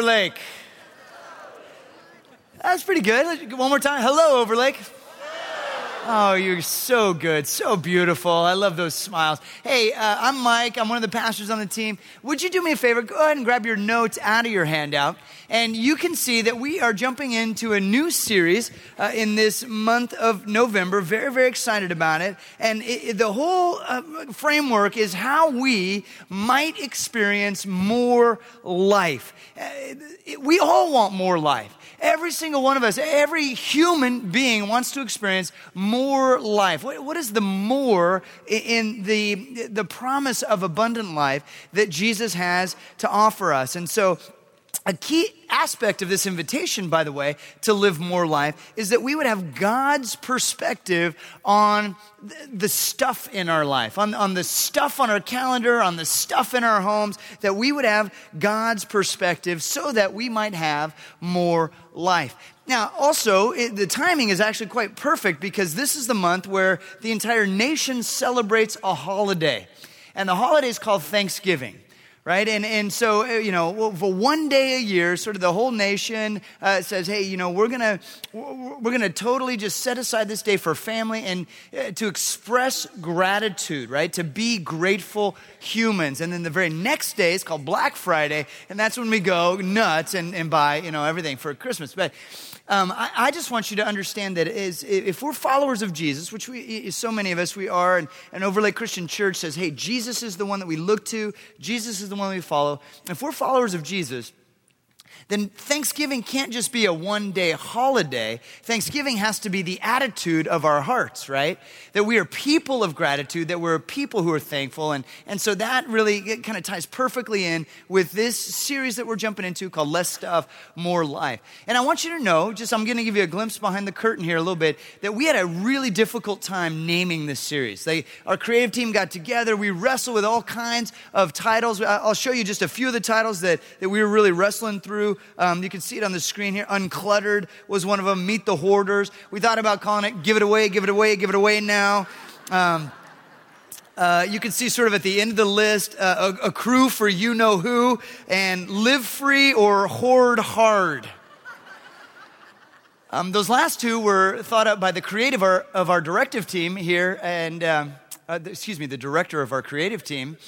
Overlake. That's pretty good. One more time. Hello, Overlake. Oh, you're so good, so beautiful. I love those smiles. Hey, uh, I'm Mike. I'm one of the pastors on the team. Would you do me a favor? Go ahead and grab your notes out of your handout. And you can see that we are jumping into a new series uh, in this month of November. Very, very excited about it. And it, it, the whole uh, framework is how we might experience more life. Uh, we all want more life. Every single one of us, every human being wants to experience more life. what, what is the more in the, the promise of abundant life that Jesus has to offer us? And so, a key aspect of this invitation, by the way, to live more life is that we would have God's perspective on the stuff in our life, on, on the stuff on our calendar, on the stuff in our homes, that we would have God's perspective so that we might have more life. Now, also, it, the timing is actually quite perfect because this is the month where the entire nation celebrates a holiday. And the holiday is called Thanksgiving right? And, and so, uh, you know, for one day a year, sort of the whole nation uh, says, hey, you know, we're going to we're to totally just set aside this day for family and uh, to express gratitude, right? To be grateful humans. And then the very next day is called Black Friday, and that's when we go nuts and, and buy, you know, everything for Christmas. But um, I, I, just want you to understand that is, if we're followers of Jesus, which we, so many of us we are, and, and Overlake Christian Church says, hey, Jesus is the one that we look to, Jesus is the one we follow. If we're followers of Jesus, then Thanksgiving can't just be a one day holiday. Thanksgiving has to be the attitude of our hearts, right? That we are people of gratitude, that we're people who are thankful. And, and so that really kind of ties perfectly in with this series that we're jumping into called Less Stuff, More Life. And I want you to know, just I'm going to give you a glimpse behind the curtain here a little bit, that we had a really difficult time naming this series. They, our creative team got together. We wrestled with all kinds of titles. I'll show you just a few of the titles that, that we were really wrestling through. Um, you can see it on the screen here. Uncluttered was one of them. Meet the Hoarders. We thought about calling it Give It Away, Give It Away, Give It Away Now. Um, uh, you can see sort of at the end of the list uh, a, a, crew for you know who and live free or hoard hard. Um, those last two were thought up by the creative our, of our directive team here, and um, uh, excuse me, the director of our creative team.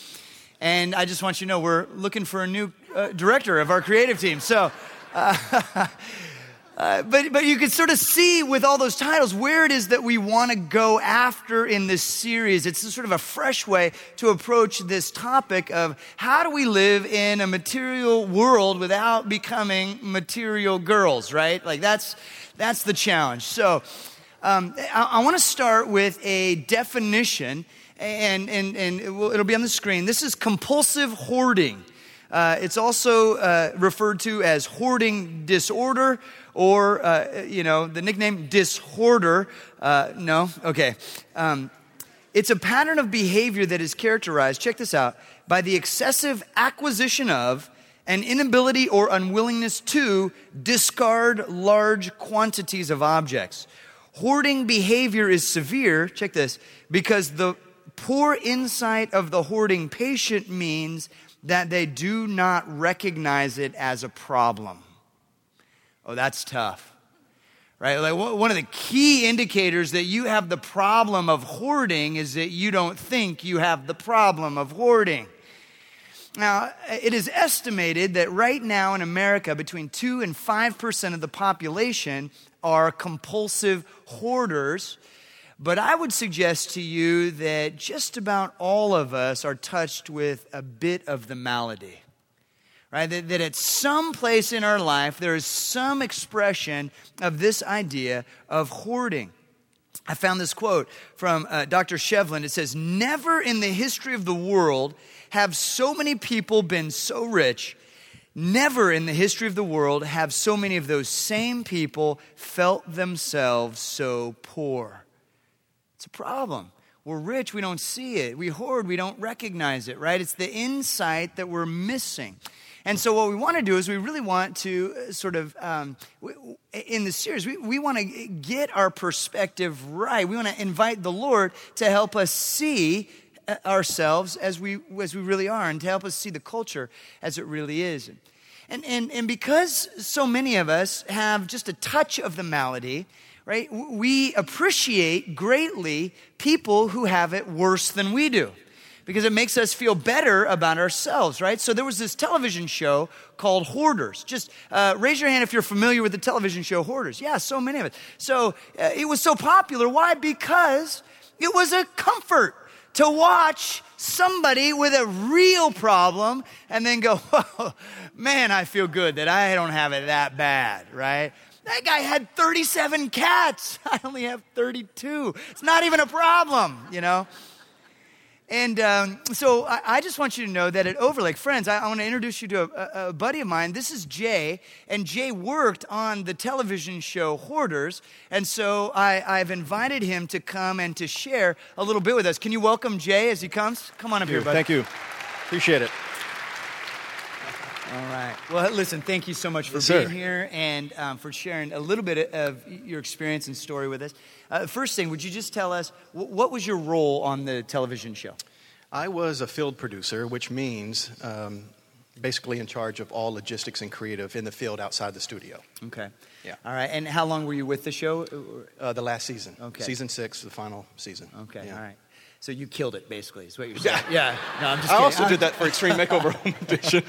And I just want you to know we're looking for a new uh, director of our creative team. So, uh, uh, but, but you can sort of see with all those titles where it is that we want to go after in this series. It's sort of a fresh way to approach this topic of how do we live in a material world without becoming material girls, right? Like that's, that's the challenge. So, um, I, I want to start with a definition and, and, and it will, it'll be on the screen. This is compulsive hoarding. Uh, it's also uh, referred to as hoarding disorder or, uh, you know, the nickname dishoarder. Uh, no? Okay. Um, it's a pattern of behavior that is characterized, check this out, by the excessive acquisition of an inability or unwillingness to discard large quantities of objects. Hoarding behavior is severe, check this, because the poor insight of the hoarding patient means that they do not recognize it as a problem. Oh, that's tough. Right? Like one of the key indicators that you have the problem of hoarding is that you don't think you have the problem of hoarding. Now, it is estimated that right now in America, between 2 and 5% of the population are compulsive hoarders but I would suggest to you that just about all of us are touched with a bit of the malady. Right? That, that at some place in our life, there is some expression of this idea of hoarding. I found this quote from uh, Dr. Shevlin. It says, Never in the history of the world have so many people been so rich. Never in the history of the world have so many of those same people felt themselves so poor. It's a problem. We're rich, we don't see it. We hoard, we don't recognize it, right? It's the insight that we're missing. And so, what we want to do is we really want to uh, sort of, um, in the series, we, we want to get our perspective right. We want to invite the Lord to help us see uh, ourselves as we, as we really are and to help us see the culture as it really is. And, and, and because so many of us have just a touch of the malady, right, we appreciate greatly people who have it worse than we do because it makes us feel better about ourselves, right? So there was this television show called Hoarders. Just uh, raise your hand if you're familiar with the television show Hoarders. Yeah, so many of it. So uh, it was so popular. Why? Because it was a comfort to watch somebody with a real problem and then go, oh, man, I feel good that I don't have it that bad, right? That guy had 37 cats. I only have 32. It's not even a problem, you know? And um, so I, I, just want you to know that at Overlake, friends, I, I want to introduce you to a, a, buddy of mine. This is Jay, and Jay worked on the television show Hoarders. And so I, I've invited him to come and to share a little bit with us. Can you welcome Jay as he comes? Come on up here, buddy. Thank you. Appreciate it. All right. Well, listen, thank you so much for yes, being sir. here and um, for sharing a little bit of your experience and story with us. Uh, first thing, would you just tell us what was your role on the television show? I was a field producer, which means um, basically in charge of all logistics and creative in the field outside the studio. Okay. Yeah. All right. And how long were you with the show? Uh, the last season. Okay. Season six, the final season. Okay. Yeah. All right. So you killed it, basically, is what you're saying. Yeah. yeah. No, I'm just I kidding. also did that for Extreme Makeover Home Edition.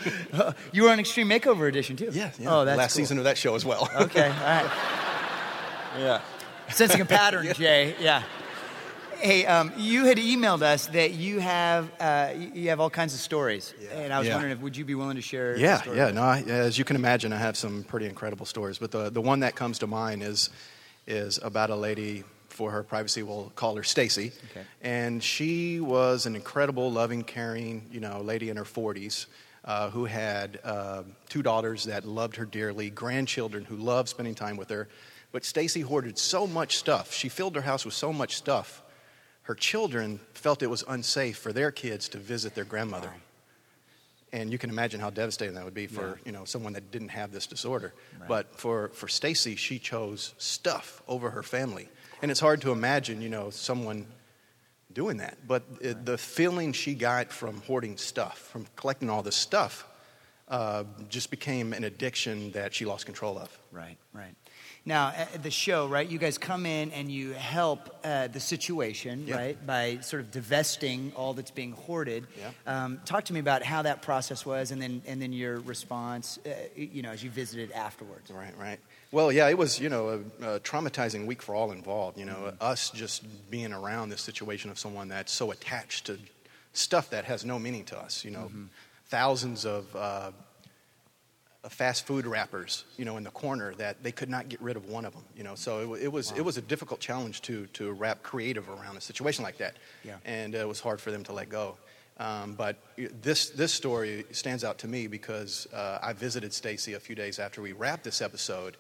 you were on Extreme Makeover Edition, too? Yeah. yeah. Oh, that's Last cool. season of that show as well. Okay. All right. yeah. Sensing a pattern, Jay. Yeah. Hey, um, you had emailed us that you have uh, you have all kinds of stories, Yeah. and I was Yeah. wondering if would you be willing to share? a Yeah, story? yeah. No, I, as you can imagine, I have some pretty incredible stories. But the, the one that comes to mind is is about a lady. For her privacy, we'll call her Stacy. Okay. And she was an incredible, loving, caring, you know, lady in her 40s uh, who had uh, two daughters that loved her dearly, grandchildren who loved spending time with her. But Stacy hoarded so much stuff. She filled her house with so much stuff. Her children felt it was unsafe for their kids to visit their grandmother. Wow. And you can imagine how devastating that would be for Yeah. you know someone that didn't have this disorder. Right. But for for Stacy, she chose stuff over her family, and it's hard to imagine you know someone doing that. But it, the feeling she got from hoarding stuff, from collecting all this stuff, uh, just became an addiction that she lost control of. Right, right. Now, the show, right, you guys come in and you help uh, the situation, Yeah. right, by sort of divesting all that's being hoarded. Yeah. Um, talk to me about how that process was and then, and then your response, uh, you know, as you visited afterwards. Right, right. Well, yeah, it was, you know, a, a traumatizing week for all involved. You know, us just being around this situation of someone that's so attached to stuff that has no meaning to us. You know, thousands of uh, fast food wrappers, you know, in the corner that they could not get rid of one of them. You know, so it, it was it was a difficult challenge to to wrap creative around a situation like that. Yeah. And it was hard for them to let go. Um, but this this story stands out to me because uh, I visited Stacy a few days after we wrapped this episode,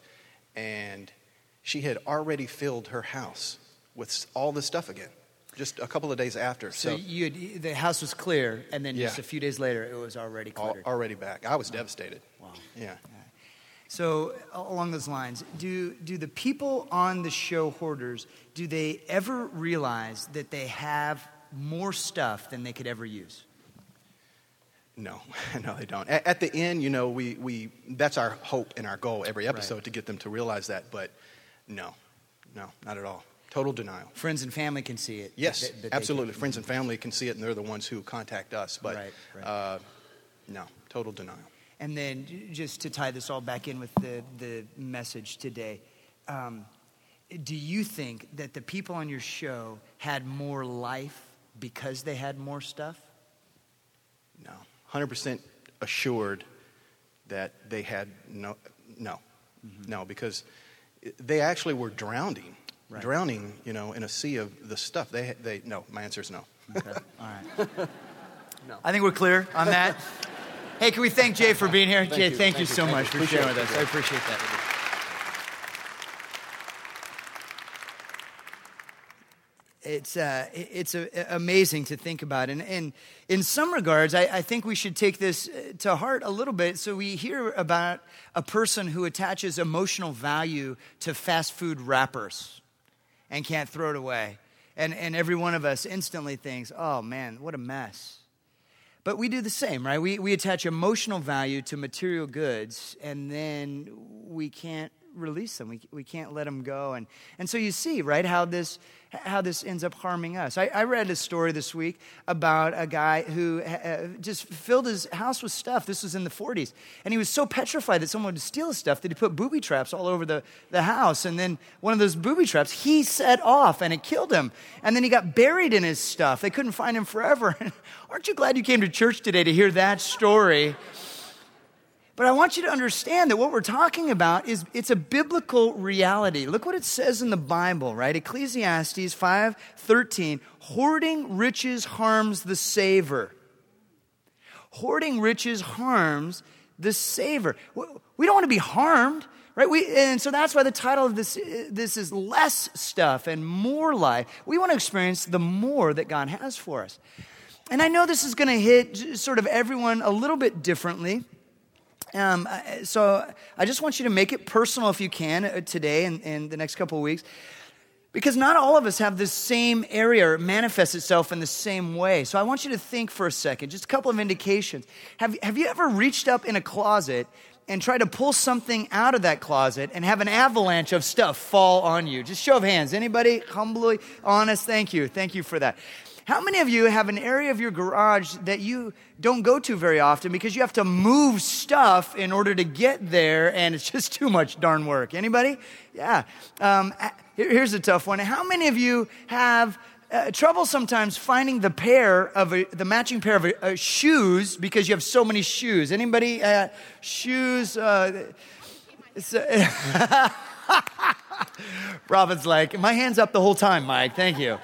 and she had already filled her house with all this stuff again, just a couple of days after. So, So, you had, the house was clear, and then just a few days later, it was already already back. I was devastated. Wow. Yeah. So along those lines, do do the people on the show Hoarders do they ever realize that they have more stuff than they could ever use? No, no, they don't. At, at the end, you know, we, we that's our hope and our goal every episode to get them to realize that. But no, no, not at all. Total denial. Friends and family can see it. but Yes, they- but absolutely. Friends and family can see it, and they're the ones who contact us. But Right, right. Uh, no, total denial. And then just to tie this all back in with the, the message today, um, do you think that the people on your show had more life because they had more stuff? No, hundred percent assured that they had no, no, mm-hmm. no, because they actually were drowning, Right. drowning, you know, in a sea of the stuff. They, they, no. My answer is no. Okay. All right. I think we're clear on that. hey, can we thank Jay for being here? Jay, you. thank, you Thank you. so Thank much you. for Appreciate sharing with us. I appreciate that. It's, uh, it's amazing to think about. And, and in some regards, I, I think we should take this uh, to heart a little bit. So we hear about a person who attaches emotional value to fast food wrappers and can't throw it away. And, and every one of us instantly thinks, oh man, what a mess. But we do the same, right? We, we attach emotional value to material goods, and then we can't release them. We, we can't let them go. And, and so you see, right, how this, how this ends up harming us. I, I read a story this week about a guy who uh, just filled his house with stuff. This was in the 40s. And he was so petrified that someone would steal his stuff that he put booby traps all over the, the house. And then one of those booby traps he set off and it killed him. And then he got buried in his stuff. They couldn't find him forever. Aren't you glad you came to church today to hear that story? But I want you to understand that what we're talking about is it's a biblical reality. Look what it says in the Bible, right? Ecclesiastes 5:13, hoarding riches harms the saver. Hoarding riches harms the saver. We don't want to be harmed, right? We, and so that's why the title of this, this is less stuff and more life. We want to experience the more that God has for us. And I know this is going to hit sort of everyone a little bit differently. Um, so I just want you to make it personal if you can uh, today and, and the next couple of weeks. Because not all of us have this same area or it manifests itself in the same way. So I want you to think for a second, just a couple of indications. Have, have you ever reached up in a closet and tried to pull something out of that closet and have an avalanche of stuff fall on you? Just show of hands. Anybody humbly honest? Thank you. Thank you for that. How many of you have an area of your garage that you don't go to very often because you have to move stuff in order to get there and it's just too much darn work? Anybody? Yeah. Um, here's a tough one. How many of you have uh, trouble sometimes finding the pair of a, the matching pair of uh, shoes because you have so many shoes? Anybody? Uh, shoes? Uh, Robin's like, my hand's up the whole time, Mike. Thank you.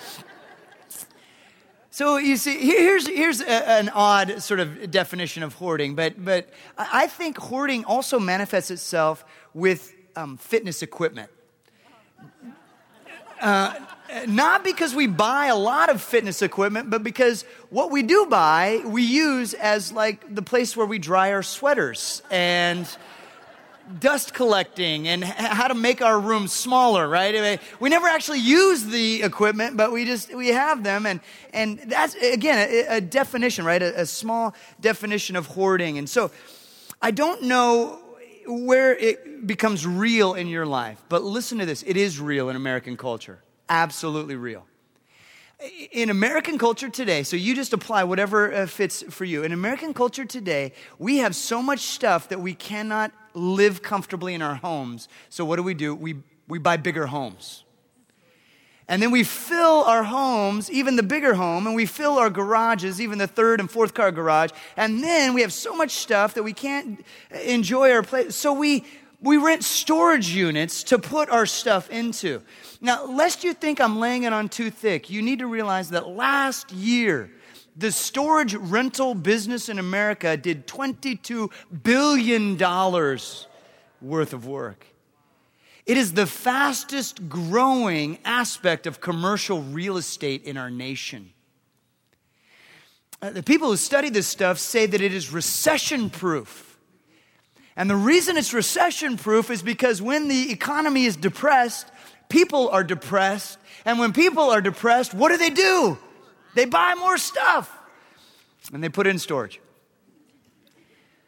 So you see, here's, here's a, an odd sort of definition of hoarding, but, but I think hoarding also manifests itself with um, fitness equipment. Uh, not because we buy a lot of fitness equipment, but because what we do buy, we use as like the place where we dry our sweaters and dust collecting and how to make our rooms smaller, right? We never actually use the equipment, but we just, we have them. And, and that's, again, a, a definition, right? A, a small definition of hoarding. And so I don't know where it becomes real in your life, but listen to this. It is real in American culture. Absolutely real in American culture today, so you just apply whatever uh, fits for you. In American culture today, we have so much stuff that we cannot live comfortably in our homes. So what do we do? We, we buy bigger homes. And then we fill our homes, even the bigger home, and we fill our garages, even the third and fourth car garage. And then we have so much stuff that we can't enjoy our place. So we, we rent storage units to put our stuff into. Now, lest you think I'm laying it on too thick, you need to realize that last year, the storage rental business in America did $22 billion worth of work. It is the fastest growing aspect of commercial real estate in our nation. Uh, the people who study this stuff say that it is recession proof. And the reason it's recession proof is because when the economy is depressed, people are depressed. And when people are depressed, what do they do? They buy more stuff and they put it in storage.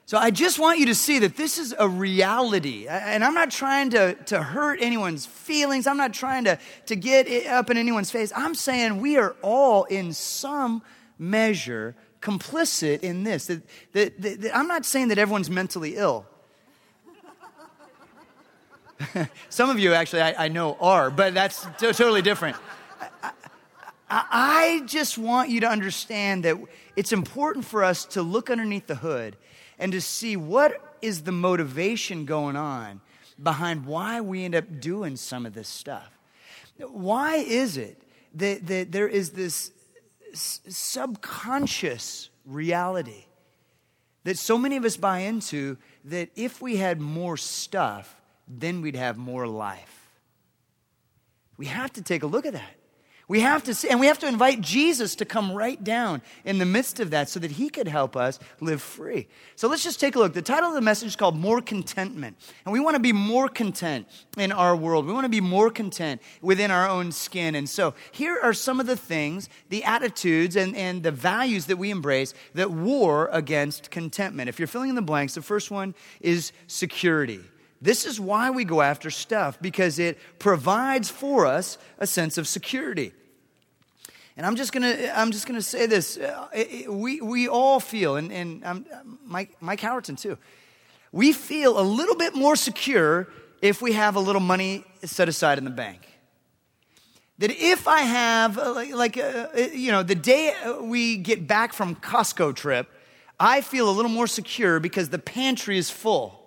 So I just want you to see that this is a reality. And I'm not trying to, to hurt anyone's feelings. I'm not trying to, to get up in anyone's face. I'm saying we are all in some measure complicit in this. That, that, that, I'm not saying that everyone's mentally ill. some of you actually I, I know are, but that's t- totally different. I just want you to understand that it's important for us to look underneath the hood and to see what is the motivation going on behind why we end up doing some of this stuff. Why is it that, that there is this subconscious reality that so many of us buy into that if we had more stuff, then we'd have more life? We have to take a look at that. We have to see, and we have to invite Jesus to come right down in the midst of that so that he could help us live free. So let's just take a look. The title of the message is called More Contentment. And we want to be more content in our world. We want to be more content within our own skin. And so here are some of the things, the attitudes, and, and the values that we embrace that war against contentment. If you're filling in the blanks, the first one is security. This is why we go after stuff, because it provides for us a sense of security. And I'm just gonna, I'm just gonna say this. Uh, we, we all feel, and, and um, Mike, Mike Howerton too, we feel a little bit more secure if we have a little money set aside in the bank. That if I have, uh, like, like uh, uh you know, the day we get back from Costco trip, I feel a little more secure because the pantry is full,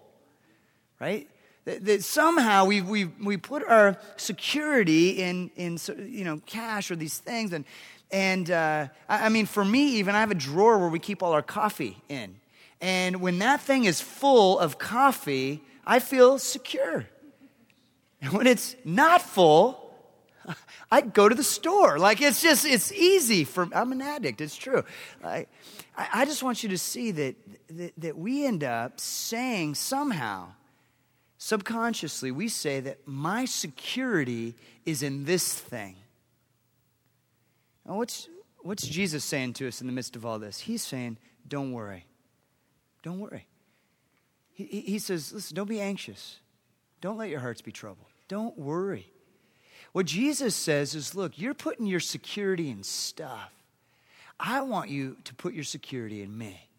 right? That, that somehow we, we, we put our security in, in you know, cash or these things. And, and uh, I, I mean, for me, even I have a drawer where we keep all our coffee in. And when that thing is full of coffee, I feel secure. And when it's not full, I go to the store. Like it's just, it's easy for, I'm an addict, it's true. I, I just want you to see that, that, that we end up saying somehow, subconsciously, we say that my security is in this thing. Now, what's, what's Jesus saying to us in the midst of all this? He's saying, don't worry. Don't worry. He, he says, listen, don't be anxious. Don't let your hearts be troubled. Don't worry. What Jesus says is, look, you're putting your security in stuff. I want you to put your security in me.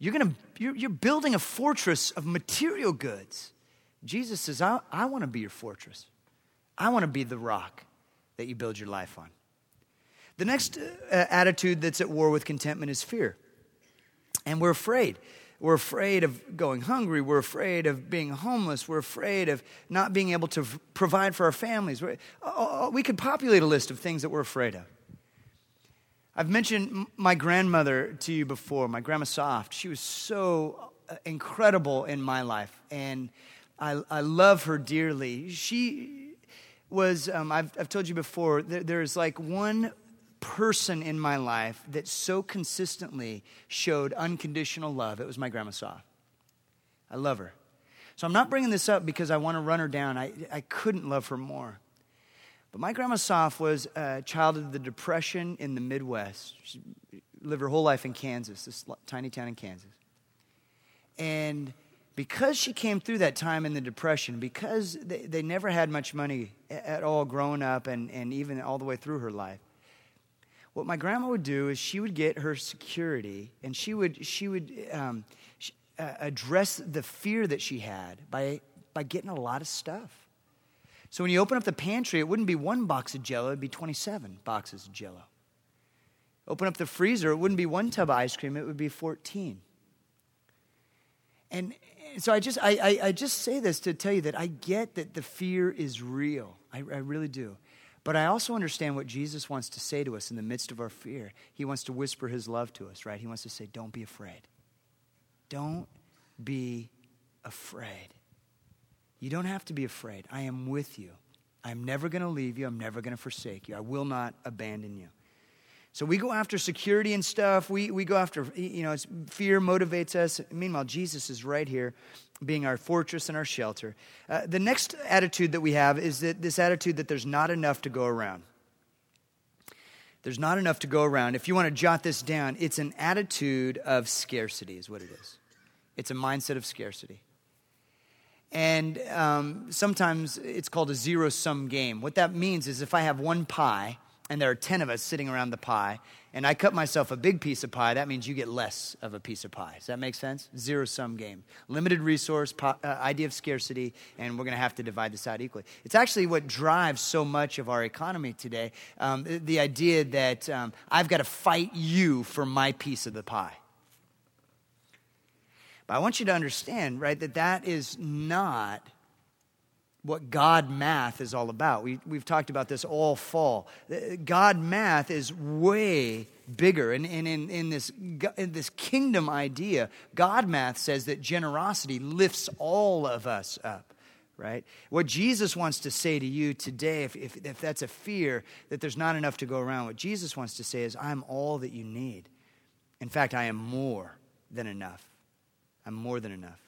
You're, gonna, you're, you're building a fortress of material goods. Jesus says, I, I want to be your fortress. I want to be the rock that you build your life on. The next uh, attitude that's at war with contentment is fear. And we're afraid. We're afraid of going hungry. We're afraid of being homeless. We're afraid of not being able to provide for our families. Uh, uh, we could populate a list of things that we're afraid of. I've mentioned my grandmother to you before, my grandma Soft. She was so incredible in my life. And I, I love her dearly. She was, um, I've, I've told you before, there, there's like one person in my life that so consistently showed unconditional love. It was my grandma Saw. I love her. So I'm not bringing this up because I want to run her down. I, I couldn't love her more. But my grandma Soft was a child of the Depression in the Midwest. She lived her whole life in Kansas, this tiny town in Kansas. And because she came through that time in the Depression, because they, they never had much money at all growing up and, and even all the way through her life, what my grandma would do is she would get her security and she would, she would um, she, uh, address the fear that she had by, by getting a lot of stuff. So when you open up the pantry, it wouldn't be one box of jello, it'd be 27 boxes of jello. Open up the freezer, it wouldn't be one tub of ice cream, it would be 14. And, so I just, I, I, I, just say this to tell you that I get that the fear is real. I, I really do. But I also understand what Jesus wants to say to us in the midst of our fear. He wants to whisper his love to us, right? He wants to say, Don't be afraid. Don't be afraid. You don't have to be afraid. I am with you. I'm never going to leave you. I'm never going to forsake you. I will not abandon you. So we go after security and stuff. We, we go after, you know, fear motivates us. Meanwhile, Jesus is right here being our fortress and our shelter. Uh, the next attitude that we have is that this attitude that there's not enough to go around. There's not enough to go around. If you want to jot this down, it's an attitude of scarcity, is what it is. It's a mindset of scarcity. And um, sometimes it's called a zero sum game. What that means is if I have one pie, and there are 10 of us sitting around the pie, and I cut myself a big piece of pie, that means you get less of a piece of pie. Does that make sense? Zero sum game. Limited resource, po- uh, idea of scarcity, and we're going to have to divide this out equally. It's actually what drives so much of our economy today um, the, idea that um, I've got to fight you for my piece of the pie. But I want you to understand, right, that that is not what God math is all about. We, we've talked about this all fall. Uh, God math is way bigger. And, and in, in, this, in this kingdom idea, God math says that generosity lifts all of us up, right? What Jesus wants to say to you today, if, if, if that's a fear that there's not enough to go around, what Jesus wants to say is, I'm all that you need. In fact, I am more than enough. I'm more than enough.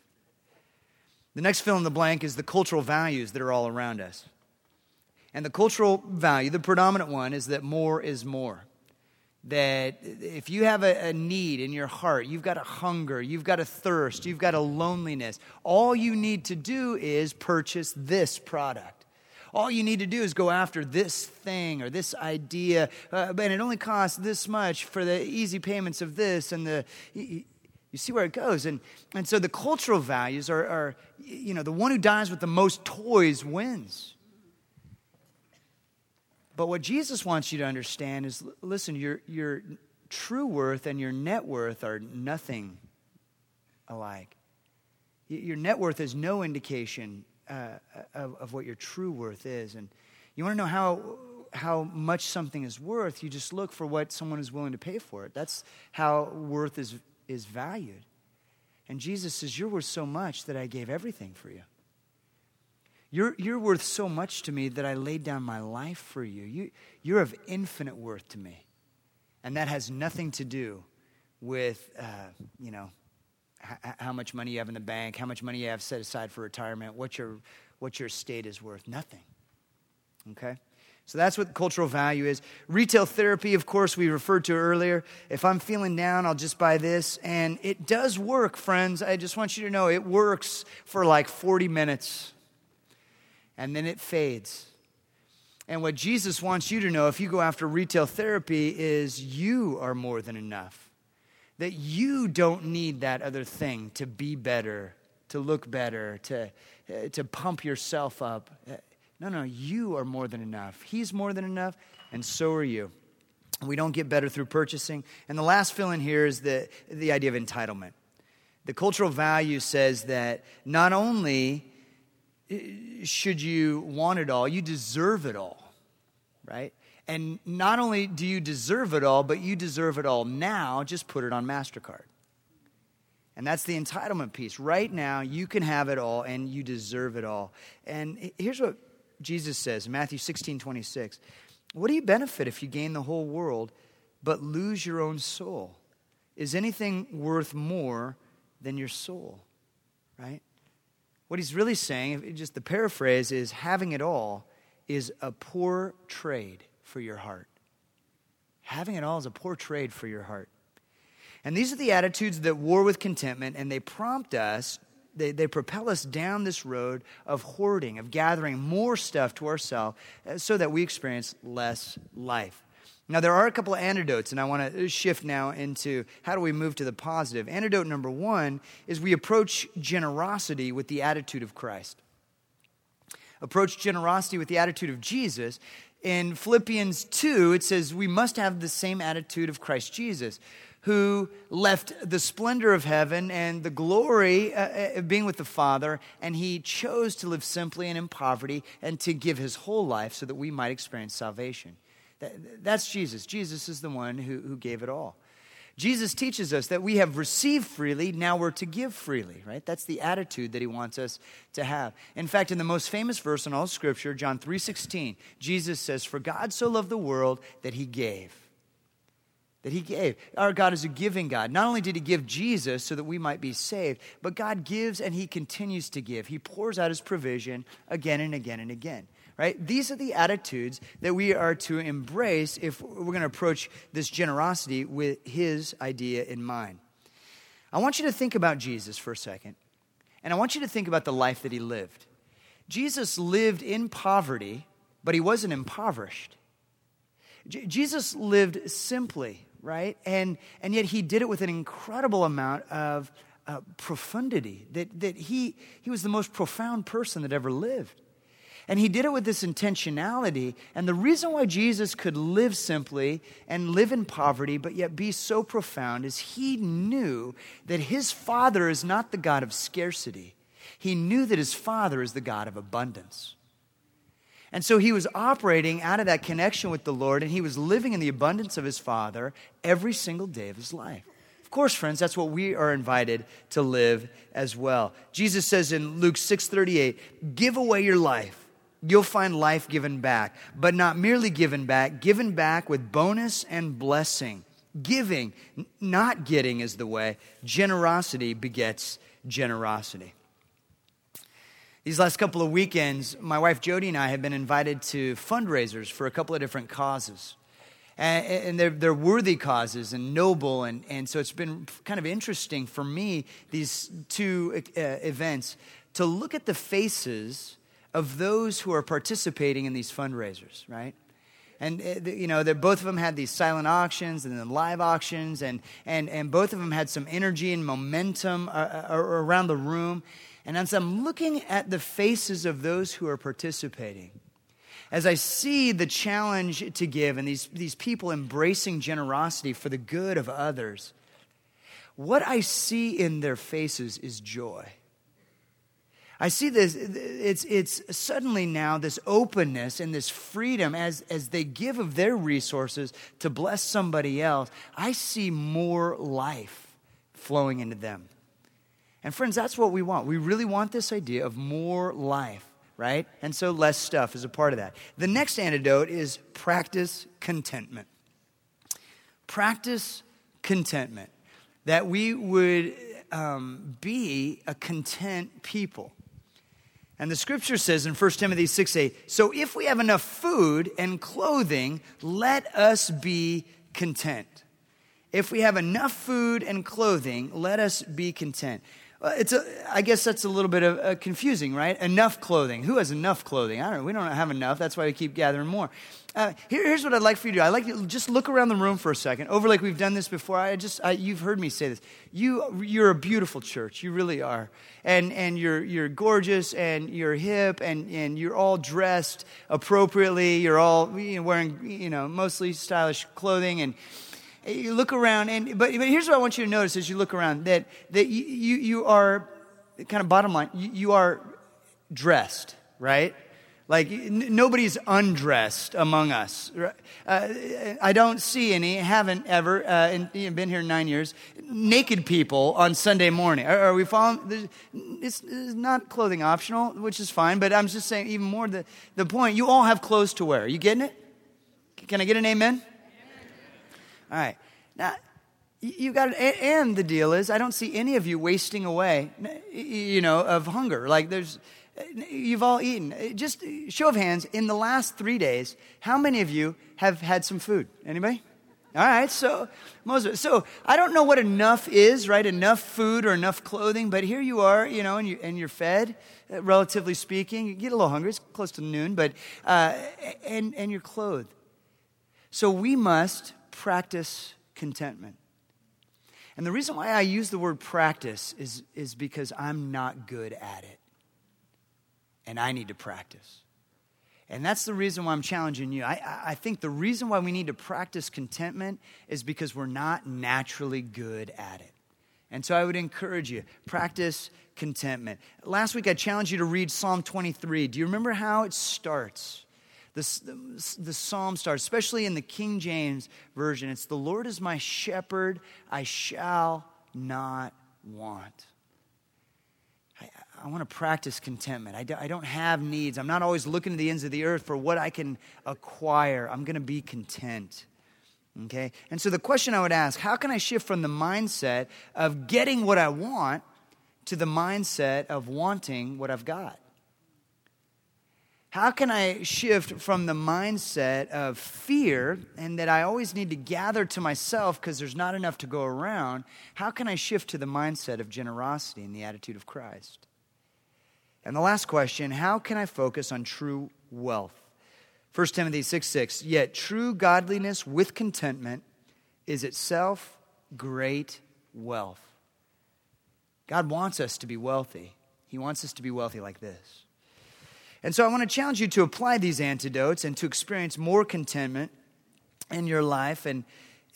The next fill in the blank is the cultural values that are all around us. And the cultural value, the predominant one, is that more is more. That if you have a, a, need in your heart, you've got a hunger, you've got a thirst, you've got a loneliness, all you need to do is purchase this product. All you need to do is go after this thing or this idea, uh, and it only costs this much for the easy payments of this and the. You see where it goes. And, and so the cultural values are, are, you know, the one who dies with the most toys wins. But what Jesus wants you to understand is listen, your, your true worth and your net worth are nothing alike. Your net worth is no indication uh, of, of what your true worth is. And you want to know how, how much something is worth, you just look for what someone is willing to pay for it. That's how worth is, is valued. And Jesus says, You're worth so much that I gave everything for you. You're, you're worth so much to me that I laid down my life for you. you. You're of infinite worth to me. And that has nothing to do with, uh, you know, h- how much money you have in the bank, how much money you have set aside for retirement, what your, what your estate is worth. Nothing. Okay? So that's what cultural value is. Retail therapy, of course, we referred to earlier. If I'm feeling down, I'll just buy this. And it does work, friends. I just want you to know it works for like 40 minutes and then it fades. And what Jesus wants you to know if you go after retail therapy is you are more than enough. That you don't need that other thing to be better, to look better, to, uh, to pump yourself up. Uh, no, no, you are more than enough. He's more than enough, and so are you. We don't get better through purchasing. And the last fill in here is the, the idea of entitlement. The cultural value says that not only should you want it all, you deserve it all, right? And not only do you deserve it all, but you deserve it all now, just put it on MasterCard. And that's the entitlement piece. Right now, you can have it all and you deserve it all. And here's what Jesus says Matthew 16 26. What do you benefit if you gain the whole world but lose your own soul? Is anything worth more than your soul? Right? What he's really saying, just the paraphrase, is having it all is a poor trade for your heart. Having it all is a poor trade for your heart. And these are the attitudes that war with contentment, and they prompt us, they, they propel us down this road of hoarding, of gathering more stuff to ourselves uh, so that we experience less life. Now, there are a couple of antidotes, and I want to shift now into how do we move to the positive. Antidote number one is we approach generosity with the attitude of Christ. Approach generosity with the attitude of Jesus. In Philippians 2, it says we must have the same attitude of Christ Jesus, who left the splendor of heaven and the glory uh, of being with the Father, and he chose to live simply and in poverty and to give his whole life so that we might experience salvation. That's Jesus. Jesus is the one who, who gave it all. Jesus teaches us that we have received freely, now we're to give freely, right? That's the attitude that he wants us to have. In fact, in the most famous verse in all scripture, John 3:16, Jesus says, "For God so loved the world that he gave." That he gave. Our God is a giving God. Not only did he give Jesus so that we might be saved, but God gives and he continues to give. He pours out his provision again and again and again right? These are the attitudes that we are to embrace if we're going to approach this generosity with his idea in mind. I want you to think about Jesus for a second, and I want you to think about the life that he lived. Jesus lived in poverty, but he wasn't impoverished. J- Jesus lived simply, right? And, and yet he did it with an incredible amount of uh, profundity, that, that he, he was the most profound person that ever lived. And he did it with this intentionality. And the reason why Jesus could live simply and live in poverty, but yet be so profound, is he knew that his father is not the God of scarcity. He knew that his father is the God of abundance. And so he was operating out of that connection with the Lord, and he was living in the abundance of his father every single day of his life Of course, friends, that's what we are invited to live as well. Jesus says in Luke 6:38, "Give away your life. You'll find life given back, but not merely given back, given back with bonus and blessing." Giving, not getting is the way. Generosity begets generosity. These last couple of weekends, my wife Jody and I have been invited to fundraisers for a couple of different causes. And, and they're, they're worthy causes and noble. And, and so it's been kind of interesting for me, these two uh, events, to look at the faces of those who are participating in these fundraisers, right? and uh, you know both of them had these silent auctions and then live auctions and, and, and both of them had some energy and momentum uh, uh, around the room and as i'm looking at the faces of those who are participating as i see the challenge to give and these, these people embracing generosity for the good of others what i see in their faces is joy I see this, it's, it's suddenly now this openness and this freedom as, as they give of their resources to bless somebody else. I see more life flowing into them. And friends, that's what we want. We really want this idea of more life, right? And so less stuff is a part of that. The next antidote is practice contentment. Practice contentment. That we would um, be a content people. And the scripture says in 1 Timothy 6 8, so if we have enough food and clothing, let us be content. If we have enough food and clothing, let us be content. It's a, I guess that's a little bit of uh, confusing, right? Enough clothing. Who has enough clothing? I don't know. We don't have enough. That's why we keep gathering more. Uh, here, here's what I'd like for you to do. I'd like you to just look around the room for a second. Overlake we've done this before. I just, I, you've heard me say this. You, you're a beautiful church. You really are. And, and you're, you're gorgeous and you're hip and, and you're all dressed appropriately. You're all you know, wearing, you know, mostly stylish clothing and, you look around, and but, but here's what I want you to notice as you look around that, that you, you, you are, kind of bottom line, you, you are dressed, right? Like, n- nobody's undressed among us. Uh, I don't see any, haven't ever, uh, and, been here nine years, naked people on Sunday morning. Are, are we following? It's, it's, not clothing optional, which is fine, but I'm just saying, even more the, the point, you all have clothes to wear. Are you getting it? Can I get an amen? All right. Now, you got and the deal is, I don't see any of you wasting away, you know, of hunger. Like there's, you've all eaten. Just show of hands, in the last three days, how many of you have had some food? Anybody? All right, so Moses. So I don't know what enough is, right? Enough food or enough clothing, but here you are, you know, and, you, and you're fed, uh, relatively speaking. You get a little hungry, it's close to noon, but, uh, and, and you're clothed. So we must practice contentment. And the reason why I use the word practice is, is because I'm not good at it. And I need to practice. And that's the reason why I'm challenging you. I, I think the reason why we need to practice contentment is because we're not naturally good at it. And so I would encourage you, practice contentment. Last week I challenged you to read Psalm 23. Do you remember how it starts? The, the, psalm starts, especially in the King James Version. It's the Lord is my shepherd, I shall not want. I, I want to practice contentment. I, do, I don't have needs. I'm not always looking to the ends of the earth for what I can acquire. I'm going to be content. Okay? And so the question I would ask how can I shift from the mindset of getting what I want to the mindset of wanting what I've got? How can I shift from the mindset of fear and that I always need to gather to myself because there's not enough to go around? How can I shift to the mindset of generosity and the attitude of Christ? And the last question how can I focus on true wealth? 1 Timothy 6 6, yet true godliness with contentment is itself great wealth. God wants us to be wealthy. He wants us to be wealthy like this. And so I want to challenge you to apply these antidotes and to experience more contentment in your life. And,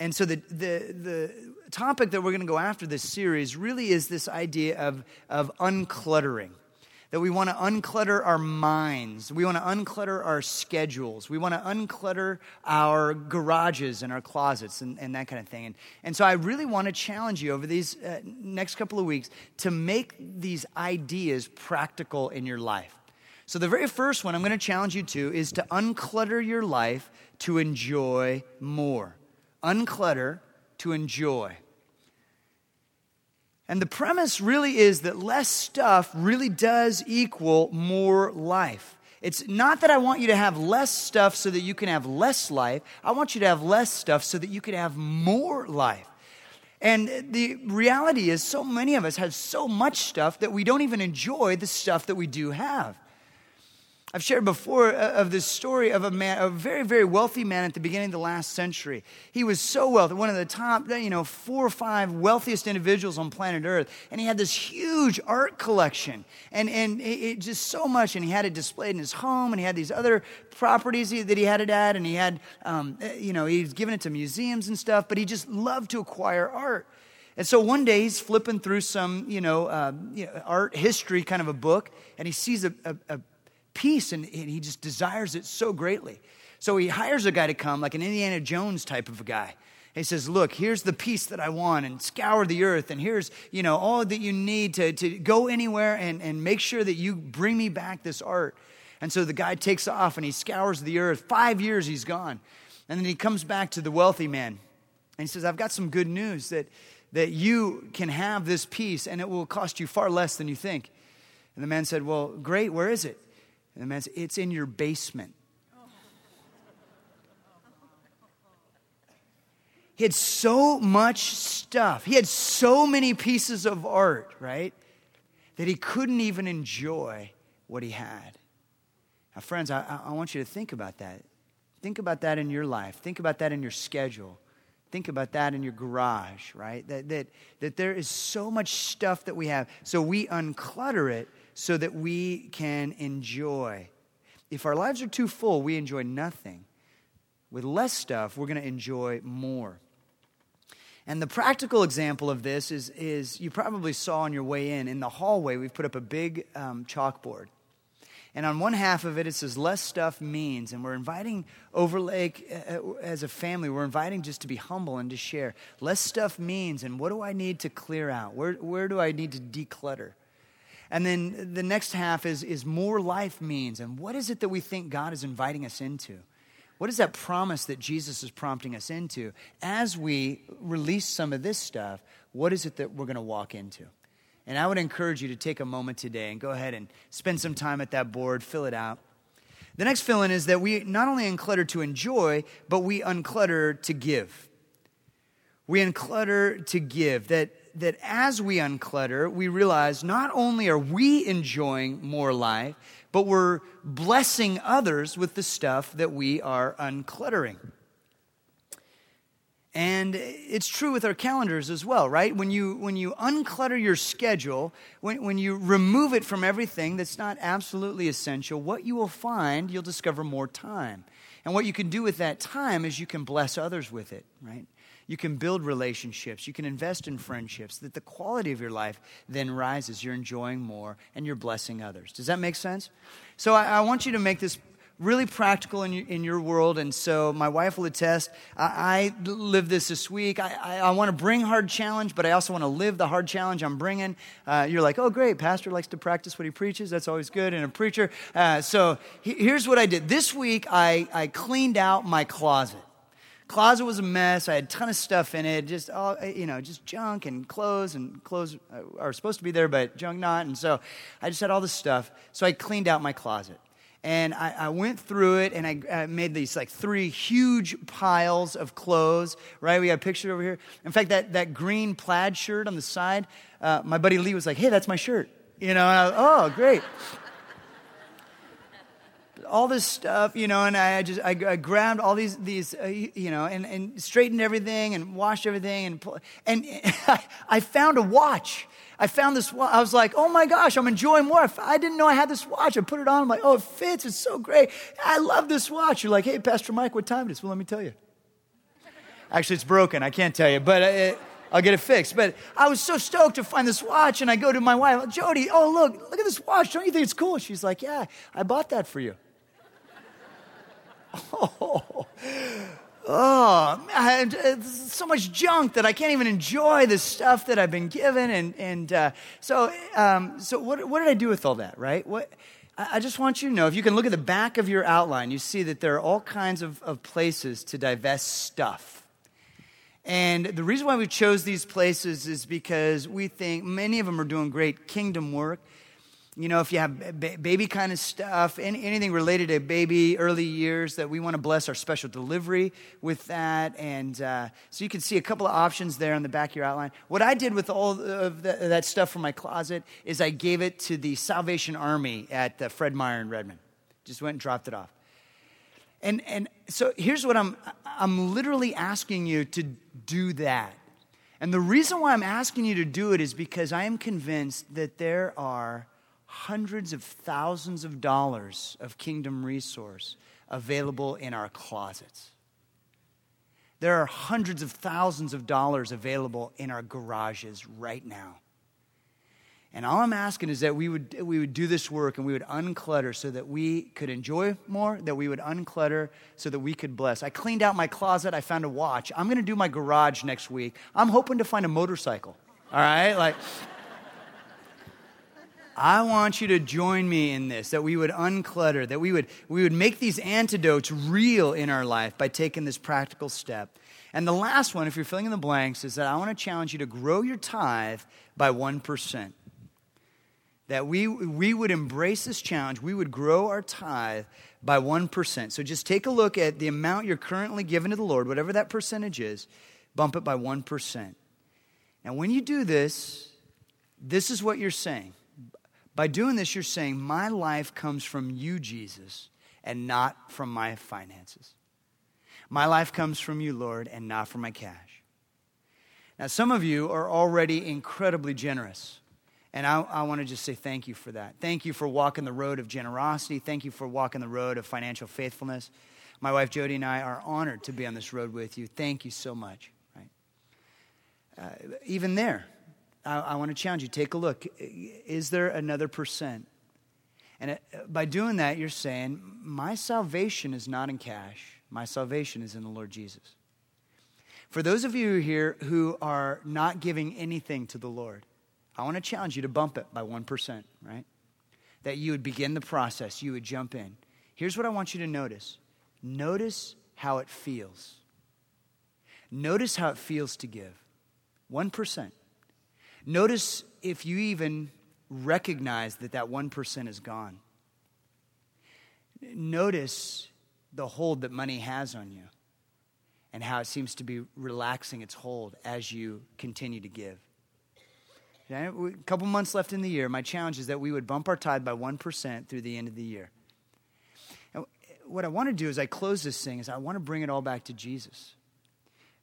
and so the, the, the topic that we're going to go after this series really is this idea of, of uncluttering. that we want to unclutter our minds. We want to unclutter our schedules. We want to unclutter our garages and our closets and, and that kind of thing. And, and so I really want to challenge you over these uh, next couple of weeks to make these ideas practical in your life. So, the very first one I'm going to challenge you to is to unclutter your life to enjoy more. Unclutter to enjoy. And the premise really is that less stuff really does equal more life. It's not that I want you to have less stuff so that you can have less life. I want you to have less stuff so that you can have more life. And the reality is, so many of us have so much stuff that we don't even enjoy the stuff that we do have. I've shared before uh, of this story of a man, a very, very wealthy man at the beginning of the last century. He was so wealthy, one of the top, you know, four or five wealthiest individuals on planet Earth. And he had this huge art collection and, and it, just so much. And he had it displayed in his home and he had these other properties that he had it at. And he had, um, uh, you know, he's given it to museums and stuff, but he just loved to acquire art. And so one day he's flipping through some, you know, uh, you know art history kind of a book and he sees a, a, a piece and, he just desires it so greatly. So he hires a guy to come, like an Indiana Jones type of a guy. He says, Look, here's the piece that I want, and scour the earth, and here's, you know, all that you need to, to go anywhere and, and make sure that you bring me back this art. And so the guy takes off and he scours the earth. Five years he's gone. And then he comes back to the wealthy man. And he says, I've got some good news that, that you can have this piece and it will cost you far less than you think. And the man said, Well, great, where is it? And the man said, It's in your basement. He had so much stuff. He had so many pieces of art, right? That he couldn't even enjoy what he had. Now, friends, I, I want you to think about that. Think about that in your life. Think about that in your schedule. Think about that in your garage, right? That, that, that there is so much stuff that we have. So we unclutter it so that we can enjoy. If our lives are too full, we enjoy nothing. With less stuff, we're going to enjoy more. And the practical example of this is, is you probably saw on your way in. In the hallway, we've put up a big um, chalkboard. And on one half of it, it says, Less stuff means. And we're inviting Overlake uh, uh, as a family, we're inviting just to be humble and to share. Less stuff means, and what do I need to clear out? Where, where do I need to declutter? And then the next half is, is more life means. And what is it that we think God is inviting us into? What is that promise that Jesus is prompting us into? As we release some of this stuff, what is it that we're going to walk into? And I would encourage you to take a moment today and go ahead and spend some time at that board, fill it out. The next fill in is that we not only unclutter to enjoy, but we unclutter to give. We unclutter to give. That that as we unclutter, we realize not only are we enjoying more life, but we're blessing others with the stuff that we are uncluttering. And it's true with our calendars as well, right? When you, when you unclutter your schedule, when, when you remove it from everything that's not absolutely essential, what you will find, you'll discover more time. And what you can do with that time is you can bless others with it, right? You can build relationships. You can invest in friendships. That the quality of your life then rises. You're enjoying more and you're blessing others. Does that make sense? So I, I want you to make this really practical in your, in your world. And so my wife will attest. I, I live this this week. I, I, I want to bring hard challenge, but I also want to live the hard challenge I'm bringing. Uh, you're like, oh, great. Pastor likes to practice what he preaches. That's always good. And a preacher. Uh, so he, here's what I did. This week, I, I cleaned out my closet. Closet was a mess. I had a ton of stuff in it, just all you know, just junk and clothes and clothes are supposed to be there, but junk not. And so I just had all this stuff. So I cleaned out my closet. And I, I went through it and I, I, made these like three huge piles of clothes, right? We got a picture over here. In fact, that, that green plaid shirt on the side, uh, my buddy Lee was like, hey, that's my shirt. You know, I, oh, great all this stuff, you know, and I just I, I grabbed all these these uh, you know and, and straightened everything and washed everything and and I found a watch. I found this. I was like, oh my gosh, I'm enjoying more. I didn't know I had this watch. I put it on. I'm like, oh, it fits. It's so great. I love this watch. You're like, hey, Pastor Mike, what time it is? Well, let me tell you. Actually, it's broken. I can't tell you, but. It, I'll get it fixed. But I was so stoked to find this watch, and I go to my wife, Jody, oh, look, look at this watch. Don't you think it's cool? She's like, yeah, I bought that for you. Oh, oh man, so much junk that I can't even enjoy the stuff that I've been given. And, and uh, so, um, so what, what did I do with all that, right? What, I just want you to know if you can look at the back of your outline, you see that there are all kinds of, of places to divest stuff. And the reason why we chose these places is because we think many of them are doing great kingdom work you know, if you have baby kind of stuff, anything related to baby early years, that we want to bless our special delivery with that. And uh, so you can see a couple of options there on the back of your outline. What I did with all of the, that stuff from my closet is I gave it to the Salvation Army at uh, Fred Meyer in Redmond. Just went and dropped it off. And, and so here's what I'm I'm literally asking you to do that. And the reason why I'm asking you to do it is because I am convinced that there are hundreds of thousands of dollars of kingdom resource available in our closets. There are hundreds of thousands of dollars available in our garages right now. And all I'm asking is that we would, we would do this work and we would unclutter so that we could enjoy more, that we would unclutter so that we could bless. I cleaned out my closet. I found a watch. I'm going to do my garage next week. I'm hoping to find a motorcycle. All right? Like, I want you to join me in this, that we would unclutter, that we would, we would make these antidotes real in our life by taking this practical step. And the last one, if you're filling in the blanks, is that I want to challenge you to grow your tithe by 1%. That we, we would embrace this challenge, we would grow our tithe by 1%. So just take a look at the amount you're currently giving to the Lord, whatever that percentage is, bump it by 1%. And when you do this, this is what you're saying by doing this, you're saying, My life comes from you, Jesus, and not from my finances. My life comes from you, Lord, and not from my cash. Now, some of you are already incredibly generous. And I, I want to just say thank you for that. Thank you for walking the road of generosity. Thank you for walking the road of financial faithfulness. My wife Jody and I are honored to be on this road with you. Thank you so much. Right? Uh, even there, I, I want to challenge you take a look. Is there another percent? And it, by doing that, you're saying, My salvation is not in cash, my salvation is in the Lord Jesus. For those of you here who are not giving anything to the Lord, I want to challenge you to bump it by 1%, right? That you would begin the process, you would jump in. Here's what I want you to notice notice how it feels. Notice how it feels to give. 1%. Notice if you even recognize that that 1% is gone. Notice the hold that money has on you and how it seems to be relaxing its hold as you continue to give. A couple months left in the year. My challenge is that we would bump our tithe by 1% through the end of the year. And what I want to do as I close this thing is I want to bring it all back to Jesus.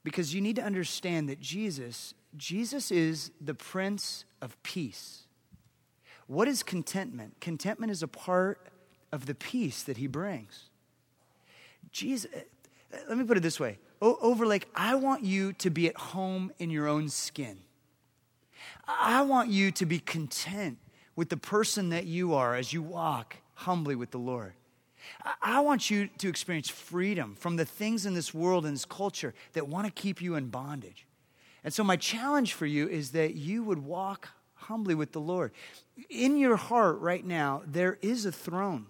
Because you need to understand that Jesus Jesus is the Prince of Peace. What is contentment? Contentment is a part of the peace that he brings. Jesus, let me put it this way o- Overlake, I want you to be at home in your own skin. I want you to be content with the person that you are as you walk humbly with the Lord. I want you to experience freedom from the things in this world and this culture that want to keep you in bondage. And so, my challenge for you is that you would walk humbly with the Lord. In your heart right now, there is a throne.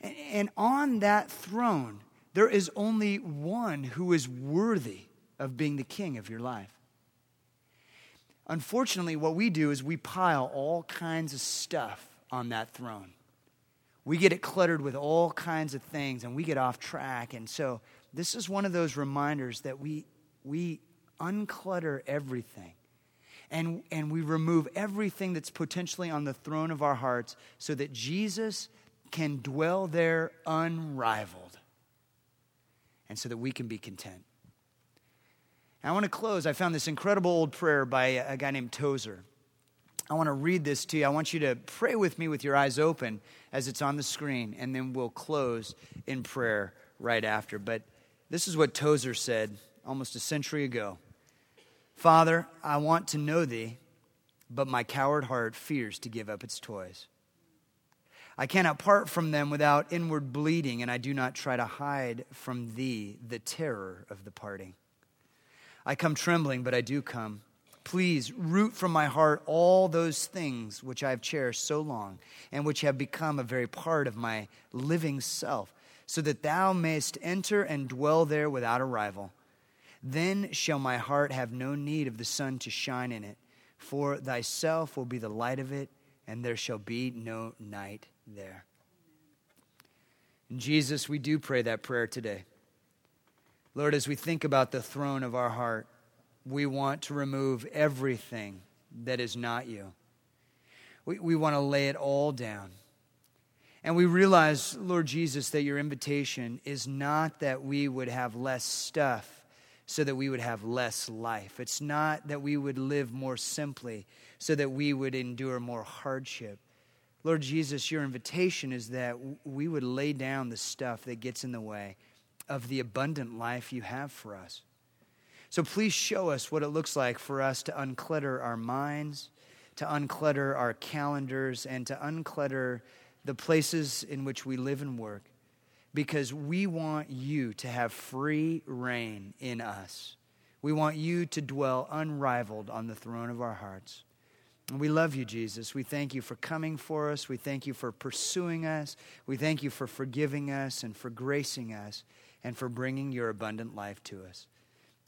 And on that throne, there is only one who is worthy of being the king of your life. Unfortunately, what we do is we pile all kinds of stuff on that throne. We get it cluttered with all kinds of things and we get off track. And so, this is one of those reminders that we, we unclutter everything. And, and we remove everything that's potentially on the throne of our hearts so that Jesus can dwell there unrivaled and so that we can be content. I want to close. I found this incredible old prayer by a guy named Tozer. I want to read this to you. I want you to pray with me with your eyes open as it's on the screen, and then we'll close in prayer right after. But this is what Tozer said almost a century ago. Father, I want to know thee, but my coward heart fears to give up its toys. I cannot part from them without inward bleeding, and I do not try to hide from thee the terror of the parting. I come trembling, but I do come. Please root from my heart all those things which I have cherished so long and which have become a very part of my living self, so that thou mayest enter and dwell there without a rival. Then shall my heart have no need of the sun to shine in it, for thyself will be the light of it, and there shall be no night there. And Jesus, we do pray that prayer today. Lord, as we think about the throne of our heart, we want to remove everything that is not you. We, we want to lay it all down. And we realize, Lord Jesus, that your invitation is not that we would have less stuff so that we would have less life. It's not that we would live more simply so that we would endure more hardship. Lord Jesus, your invitation is that we would lay down the stuff that gets in the way of the abundant life you have for us. So please show us what it looks like for us to unclutter our minds, to unclutter our calendars, and to unclutter the places in which we live and work, because we want you to have free reign in us. We want you to dwell unrivaled on the throne of our hearts. And we love you, Jesus. We thank you for coming for us. We thank you for pursuing us. We thank you for forgiving us and for gracing us and for bringing your abundant life to us.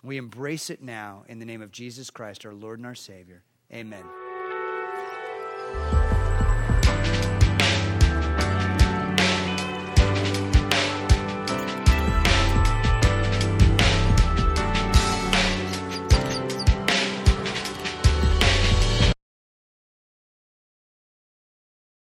We embrace it now in the name of Jesus Christ, our Lord and our Savior. Amen.